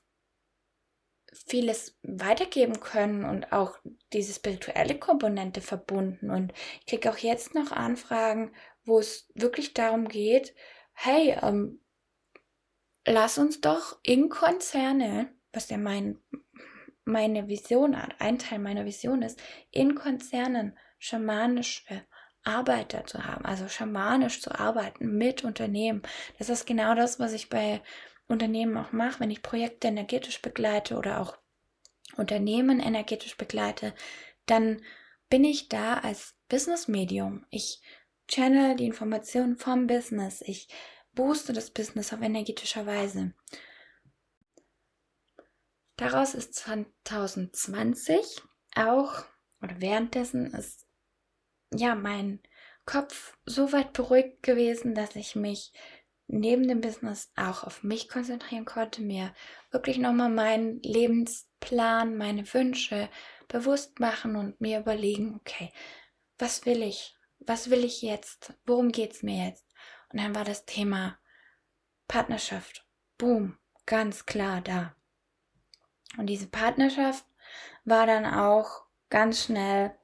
vieles weitergeben können und auch diese spirituelle Komponente verbunden. Und ich kriege auch jetzt noch Anfragen, wo es wirklich darum geht, hey, ähm, lass uns doch in Konzerne, was ja mein, meine Vision, ein Teil meiner Vision ist, in Konzernen schamanische Arbeiter zu haben, also schamanisch zu arbeiten mit Unternehmen. Das ist genau das, was ich bei Unternehmen auch mache, wenn ich Projekte energetisch begleite oder auch Unternehmen energetisch begleite, dann bin ich da als Business Medium. Ich channel die Informationen vom Business. Ich booste das Business auf energetischer Weise. Daraus ist 2020 auch, oder währenddessen ist ja mein Kopf so weit beruhigt gewesen, dass ich mich neben dem Business auch auf mich konzentrieren konnte, mir wirklich nochmal meinen Lebensplan, meine Wünsche bewusst machen und mir überlegen, okay, was will ich? Was will ich jetzt? Worum geht es mir jetzt? Und dann war das Thema Partnerschaft. Boom, ganz klar da. Und diese Partnerschaft war dann auch ganz schnell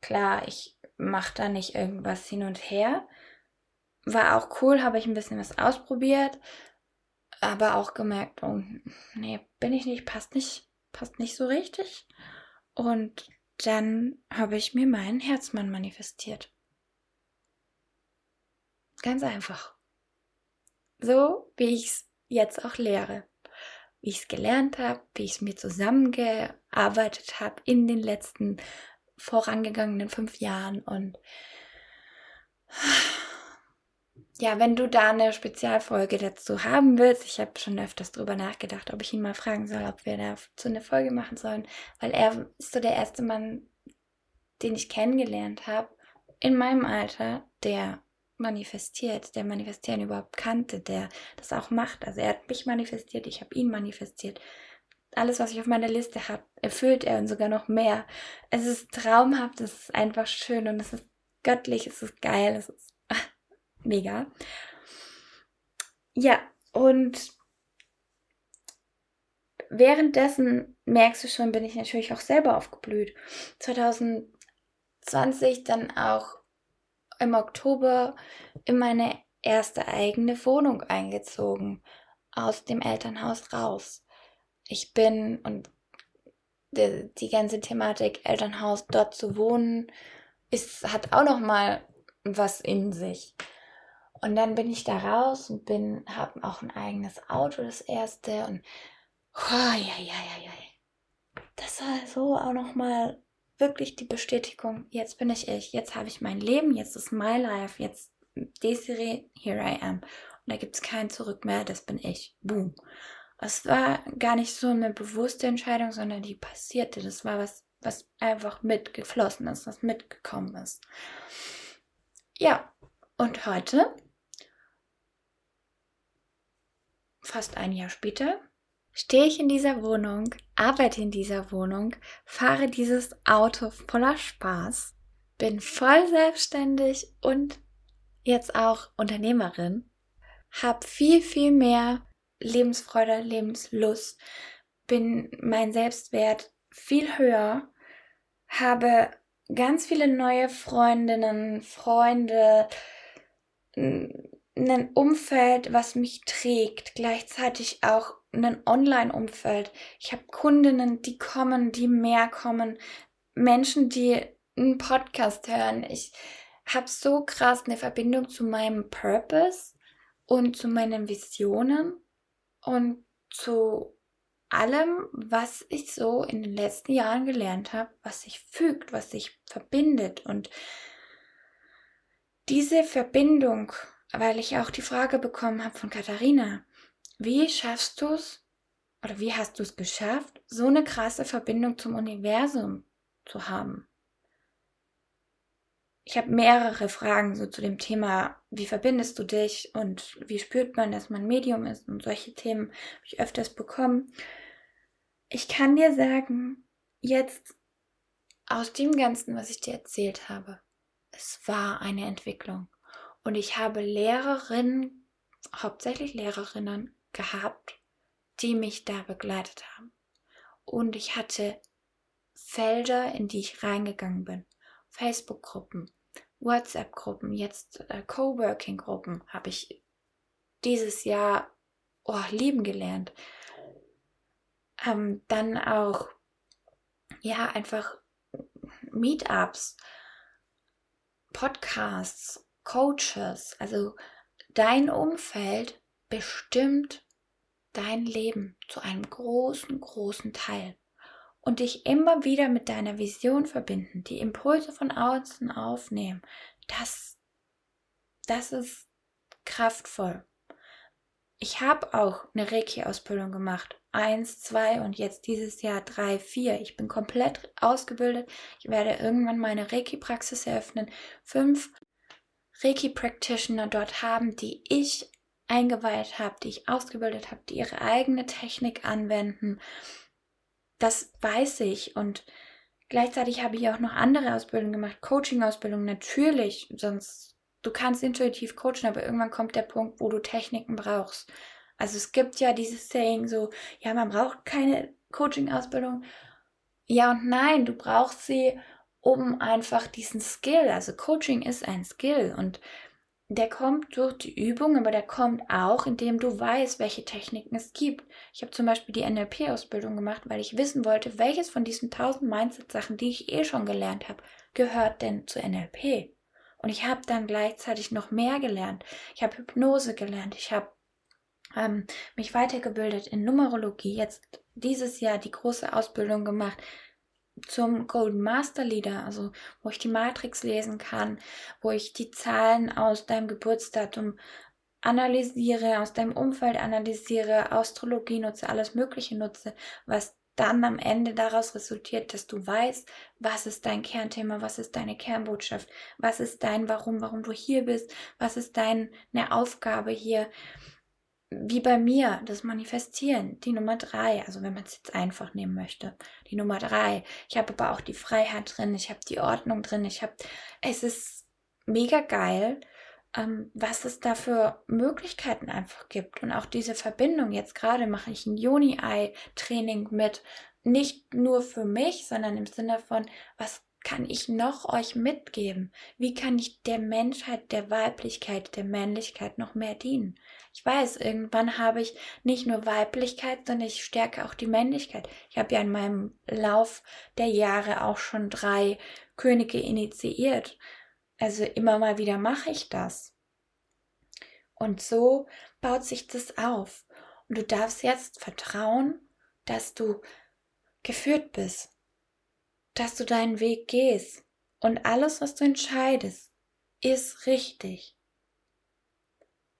klar, ich mache da nicht irgendwas hin und her. War auch cool, habe ich ein bisschen was ausprobiert, aber auch gemerkt, oh, nee, bin ich nicht, passt nicht, passt nicht so richtig. Und dann habe ich mir meinen Herzmann manifestiert. Ganz einfach. So wie ich es jetzt auch lehre. Wie ich es gelernt habe, wie ich es mir zusammengearbeitet habe in den letzten vorangegangenen fünf Jahren. Und ja, wenn du da eine Spezialfolge dazu haben willst, ich habe schon öfters drüber nachgedacht, ob ich ihn mal fragen soll, ob wir dazu eine Folge machen sollen, weil er ist so der erste Mann, den ich kennengelernt habe in meinem Alter, der manifestiert, der Manifestieren überhaupt kannte, der das auch macht. Also er hat mich manifestiert, ich habe ihn manifestiert. Alles, was ich auf meiner Liste habe, erfüllt er und sogar noch mehr. Es ist traumhaft, es ist einfach schön und es ist göttlich, es ist geil, es ist mega. Ja, und währenddessen merkst du schon, bin ich natürlich auch selber aufgeblüht. 2020 dann auch im Oktober in meine erste eigene Wohnung eingezogen, aus dem Elternhaus raus. Ich bin und die, die ganze Thematik Elternhaus dort zu wohnen, ist, hat auch noch mal was in sich. Und dann bin ich da raus und bin, habe auch ein eigenes Auto, das erste. Und oh, ja, ja, ja, ja. Das war so auch noch mal wirklich die Bestätigung. Jetzt bin ich ich. Jetzt habe ich mein Leben. Jetzt ist my life. Jetzt Desiree, here I am. Und da gibt es kein Zurück mehr. Das bin ich. Boom. Es war gar nicht so eine bewusste Entscheidung, sondern die passierte. Das war was, was einfach mitgeflossen ist, was mitgekommen ist. Ja, und heute, fast ein Jahr später, stehe ich in dieser Wohnung, arbeite in dieser Wohnung, fahre dieses Auto voller Spaß, bin voll selbstständig und jetzt auch Unternehmerin, habe viel, viel mehr Lebensfreude, Lebenslust, bin mein Selbstwert viel höher, habe ganz viele neue Freundinnen, Freunde, ein Umfeld, was mich trägt, gleichzeitig auch ein Online-Umfeld. Ich habe Kundinnen, die kommen, die mehr kommen, Menschen, die einen Podcast hören. Ich habe so krass eine Verbindung zu meinem Purpose und zu meinen Visionen und zu allem, was ich so in den letzten Jahren gelernt habe, was sich fügt, was sich verbindet. Und diese Verbindung, weil ich auch die Frage bekommen habe von Katharina, wie schaffst du es oder wie hast du es geschafft, so eine krasse Verbindung zum Universum zu haben? Ich habe mehrere Fragen so zu dem Thema, wie verbindest du dich und wie spürt man, dass man Medium ist und solche Themen habe ich öfters bekommen. Ich kann dir sagen, jetzt aus dem Ganzen, was ich dir erzählt habe, es war eine Entwicklung. Und ich habe Lehrerinnen, hauptsächlich Lehrerinnen gehabt, die mich da begleitet haben. Und ich hatte Felder, in die ich reingegangen bin. Facebook-Gruppen, WhatsApp-Gruppen, jetzt äh, Coworking-Gruppen habe ich dieses Jahr oh, lieben gelernt. Ähm, dann auch, ja, einfach Meetups, Podcasts, Coaches. Also dein Umfeld bestimmt dein Leben zu einem großen, großen Teil und dich immer wieder mit deiner Vision verbinden, die Impulse von außen aufnehmen, das, das ist kraftvoll. Ich habe auch eine Reiki-Ausbildung gemacht. Eins, zwei und jetzt dieses Jahr drei, vier. Ich bin komplett ausgebildet. Ich werde irgendwann meine Reiki-Praxis eröffnen. Fünf Reiki-Practitioner dort haben, die ich eingeweiht habe, die ich ausgebildet habe, die ihre eigene Technik anwenden das weiß ich und gleichzeitig habe ich auch noch andere Ausbildungen gemacht, Coaching-Ausbildung natürlich, sonst du kannst intuitiv coachen, aber irgendwann kommt der Punkt, wo du Techniken brauchst. Also es gibt ja dieses Saying so, ja, man braucht keine Coaching-Ausbildung. Ja und nein, du brauchst sie, um einfach diesen Skill, also Coaching ist ein Skill und der kommt durch die Übung, aber der kommt auch, indem du weißt, welche Techniken es gibt. Ich habe zum Beispiel die NLP-Ausbildung gemacht, weil ich wissen wollte, welches von diesen tausend Mindset-Sachen, die ich eh schon gelernt habe, gehört denn zu NLP. Und ich habe dann gleichzeitig noch mehr gelernt. Ich habe Hypnose gelernt. Ich habe ähm, mich weitergebildet in Numerologie. Jetzt dieses Jahr die große Ausbildung gemacht zum Golden Master Leader, also wo ich die Matrix lesen kann, wo ich die Zahlen aus deinem Geburtsdatum analysiere, aus deinem Umfeld analysiere, Astrologie nutze, alles Mögliche nutze, was dann am Ende daraus resultiert, dass du weißt, was ist dein Kernthema, was ist deine Kernbotschaft, was ist dein Warum, warum du hier bist, was ist deine Aufgabe hier wie bei mir, das Manifestieren, die Nummer drei, also wenn man es jetzt einfach nehmen möchte, die Nummer drei. Ich habe aber auch die Freiheit drin, ich habe die Ordnung drin, ich habe, es ist mega geil, ähm, was es da für Möglichkeiten einfach gibt. Und auch diese Verbindung, jetzt gerade mache ich ein Joni-Eye-Training mit, nicht nur für mich, sondern im Sinne von, was kann ich noch euch mitgeben? Wie kann ich der Menschheit, der Weiblichkeit, der Männlichkeit noch mehr dienen? Ich weiß, irgendwann habe ich nicht nur Weiblichkeit, sondern ich stärke auch die Männlichkeit. Ich habe ja in meinem Lauf der Jahre auch schon drei Könige initiiert. Also immer mal wieder mache ich das. Und so baut sich das auf. Und du darfst jetzt vertrauen, dass du geführt bist, dass du deinen Weg gehst und alles, was du entscheidest, ist richtig.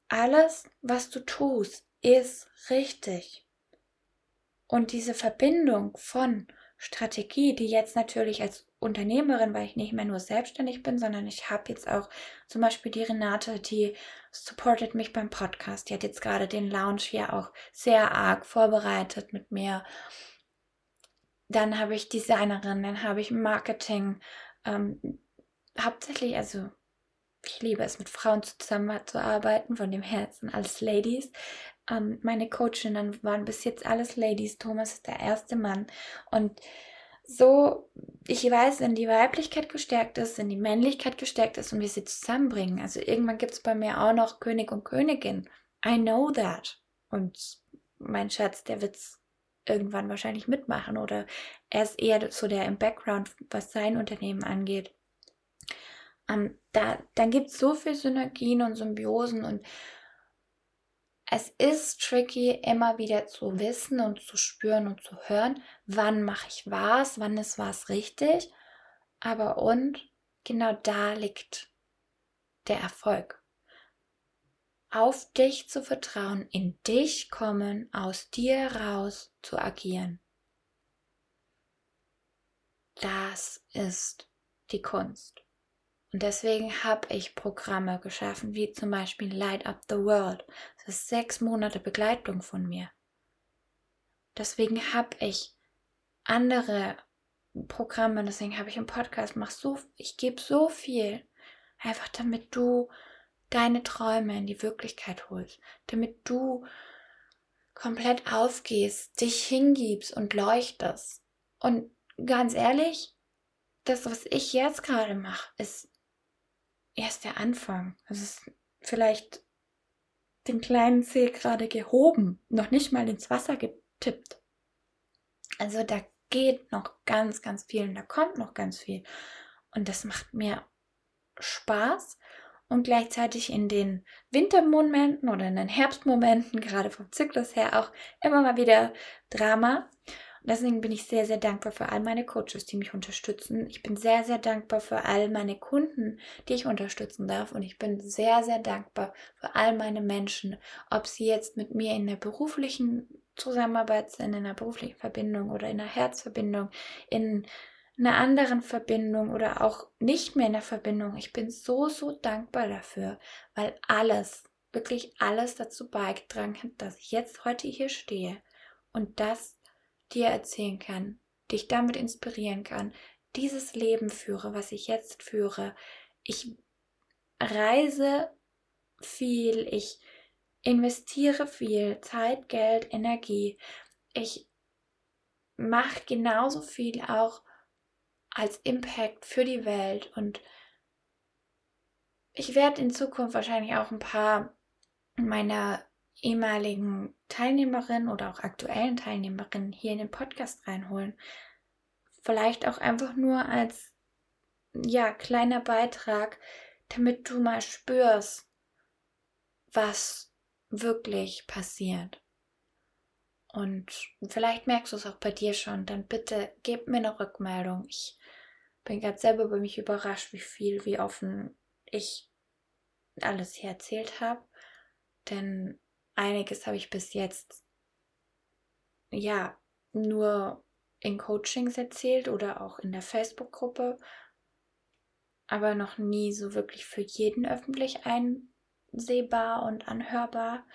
Alles, was du tust, ist richtig. Und diese Verbindung von Strategie, die jetzt natürlich als Unternehmerin, weil ich nicht mehr nur selbstständig bin, sondern ich habe jetzt auch zum Beispiel die Renate, die supportet mich beim Podcast. Die hat jetzt gerade den Lounge hier auch sehr arg vorbereitet mit mir. Dann habe ich Designerin, dann habe ich Marketing. Ähm, hauptsächlich, also ich liebe es, mit Frauen zusammenzuarbeiten, von dem Herzen alles Ladies. Ähm, meine Coachinnen waren bis jetzt alles Ladies. Thomas ist der erste Mann. Und so, ich weiß, wenn die Weiblichkeit gestärkt ist, wenn die Männlichkeit gestärkt ist und wir sie zusammenbringen. Also irgendwann gibt es bei mir auch noch König und Königin. I know that. Und mein Schatz, der wird's irgendwann wahrscheinlich mitmachen oder er ist eher so der im Background, was sein Unternehmen angeht. Ähm, da, dann gibt es so viel Synergien und Symbiosen und es ist tricky, immer wieder zu wissen und zu spüren und zu hören, wann mache ich was, wann ist was richtig. Aber und genau da liegt der Erfolg auf dich zu vertrauen, in dich kommen, aus dir raus zu agieren. Das ist die Kunst. Und deswegen habe ich Programme geschaffen, wie zum Beispiel Light Up the World. Das ist sechs Monate Begleitung von mir. Deswegen habe ich andere Programme, deswegen habe ich einen Podcast, mach so, ich gebe so viel, einfach damit du deine Träume in die Wirklichkeit holst, damit du komplett aufgehst, dich hingibst und leuchtest. Und ganz ehrlich, das, was ich jetzt gerade mache, ist erst der Anfang. Es ist vielleicht den kleinen Zeh gerade gehoben, noch nicht mal ins Wasser getippt. Also da geht noch ganz, ganz viel und da kommt noch ganz viel. Und das macht mir Spaß und gleichzeitig in den Wintermomenten oder in den Herbstmomenten, gerade vom Zyklus her, auch immer mal wieder Drama. Und deswegen bin ich sehr, sehr dankbar für all meine Coaches, die mich unterstützen. Ich bin sehr, sehr dankbar für all meine Kunden, die ich unterstützen darf. Und ich bin sehr, sehr dankbar für all meine Menschen, ob sie jetzt mit mir in der beruflichen Zusammenarbeit sind, in einer beruflichen Verbindung oder in einer Herzverbindung, in einer anderen Verbindung oder auch nicht mehr in der Verbindung. Ich bin so, so dankbar dafür, weil alles, wirklich alles dazu beigetragen hat, dass ich jetzt heute hier stehe und das dir erzählen kann, dich damit inspirieren kann, dieses Leben führe, was ich jetzt führe. Ich reise viel, ich investiere viel Zeit, Geld, Energie. Ich mache genauso viel auch als Impact für die Welt und ich werde in Zukunft wahrscheinlich auch ein paar meiner ehemaligen Teilnehmerinnen oder auch aktuellen Teilnehmerinnen hier in den Podcast reinholen. Vielleicht auch einfach nur als ja, kleiner Beitrag, damit du mal spürst, was wirklich passiert. Und vielleicht merkst du es auch bei dir schon, dann bitte gib mir eine Rückmeldung. Ich bin gerade selber über mich überrascht, wie viel, wie offen ich alles hier erzählt habe. Denn einiges habe ich bis jetzt ja nur in Coachings erzählt oder auch in der Facebook-Gruppe, aber noch nie so wirklich für jeden öffentlich einsehbar und anhörbar.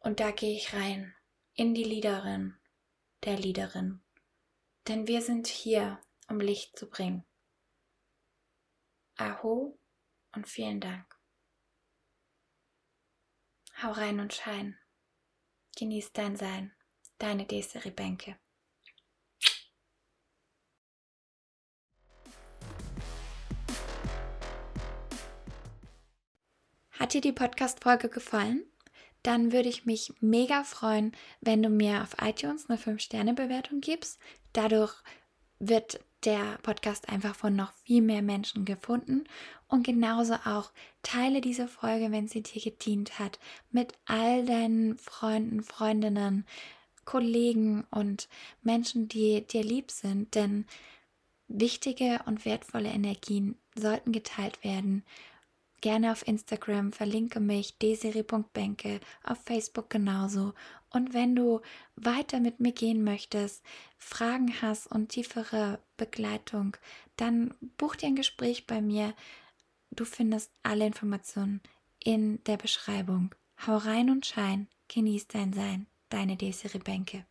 Und da gehe ich rein in die Liederin, der Liederin. Denn wir sind hier, um Licht zu bringen. Aho und vielen Dank. Hau rein und schein. Genieß dein Sein. Deine Desiree Bänke. Hat dir die Podcast-Folge gefallen? Dann würde ich mich mega freuen, wenn du mir auf iTunes eine 5-Sterne-Bewertung gibst. Dadurch wird der Podcast einfach von noch viel mehr Menschen gefunden. Und genauso auch teile diese Folge, wenn sie dir gedient hat, mit all deinen Freunden, Freundinnen, Kollegen und Menschen, die dir lieb sind. Denn wichtige und wertvolle Energien sollten geteilt werden gerne auf Instagram, verlinke mich desiri.benke, auf Facebook genauso. Und wenn du weiter mit mir gehen möchtest, Fragen hast und tiefere Begleitung, dann buch dir ein Gespräch bei mir. Du findest alle Informationen in der Beschreibung. Hau rein und schein, genieß dein Sein. Deine Desiree Benke.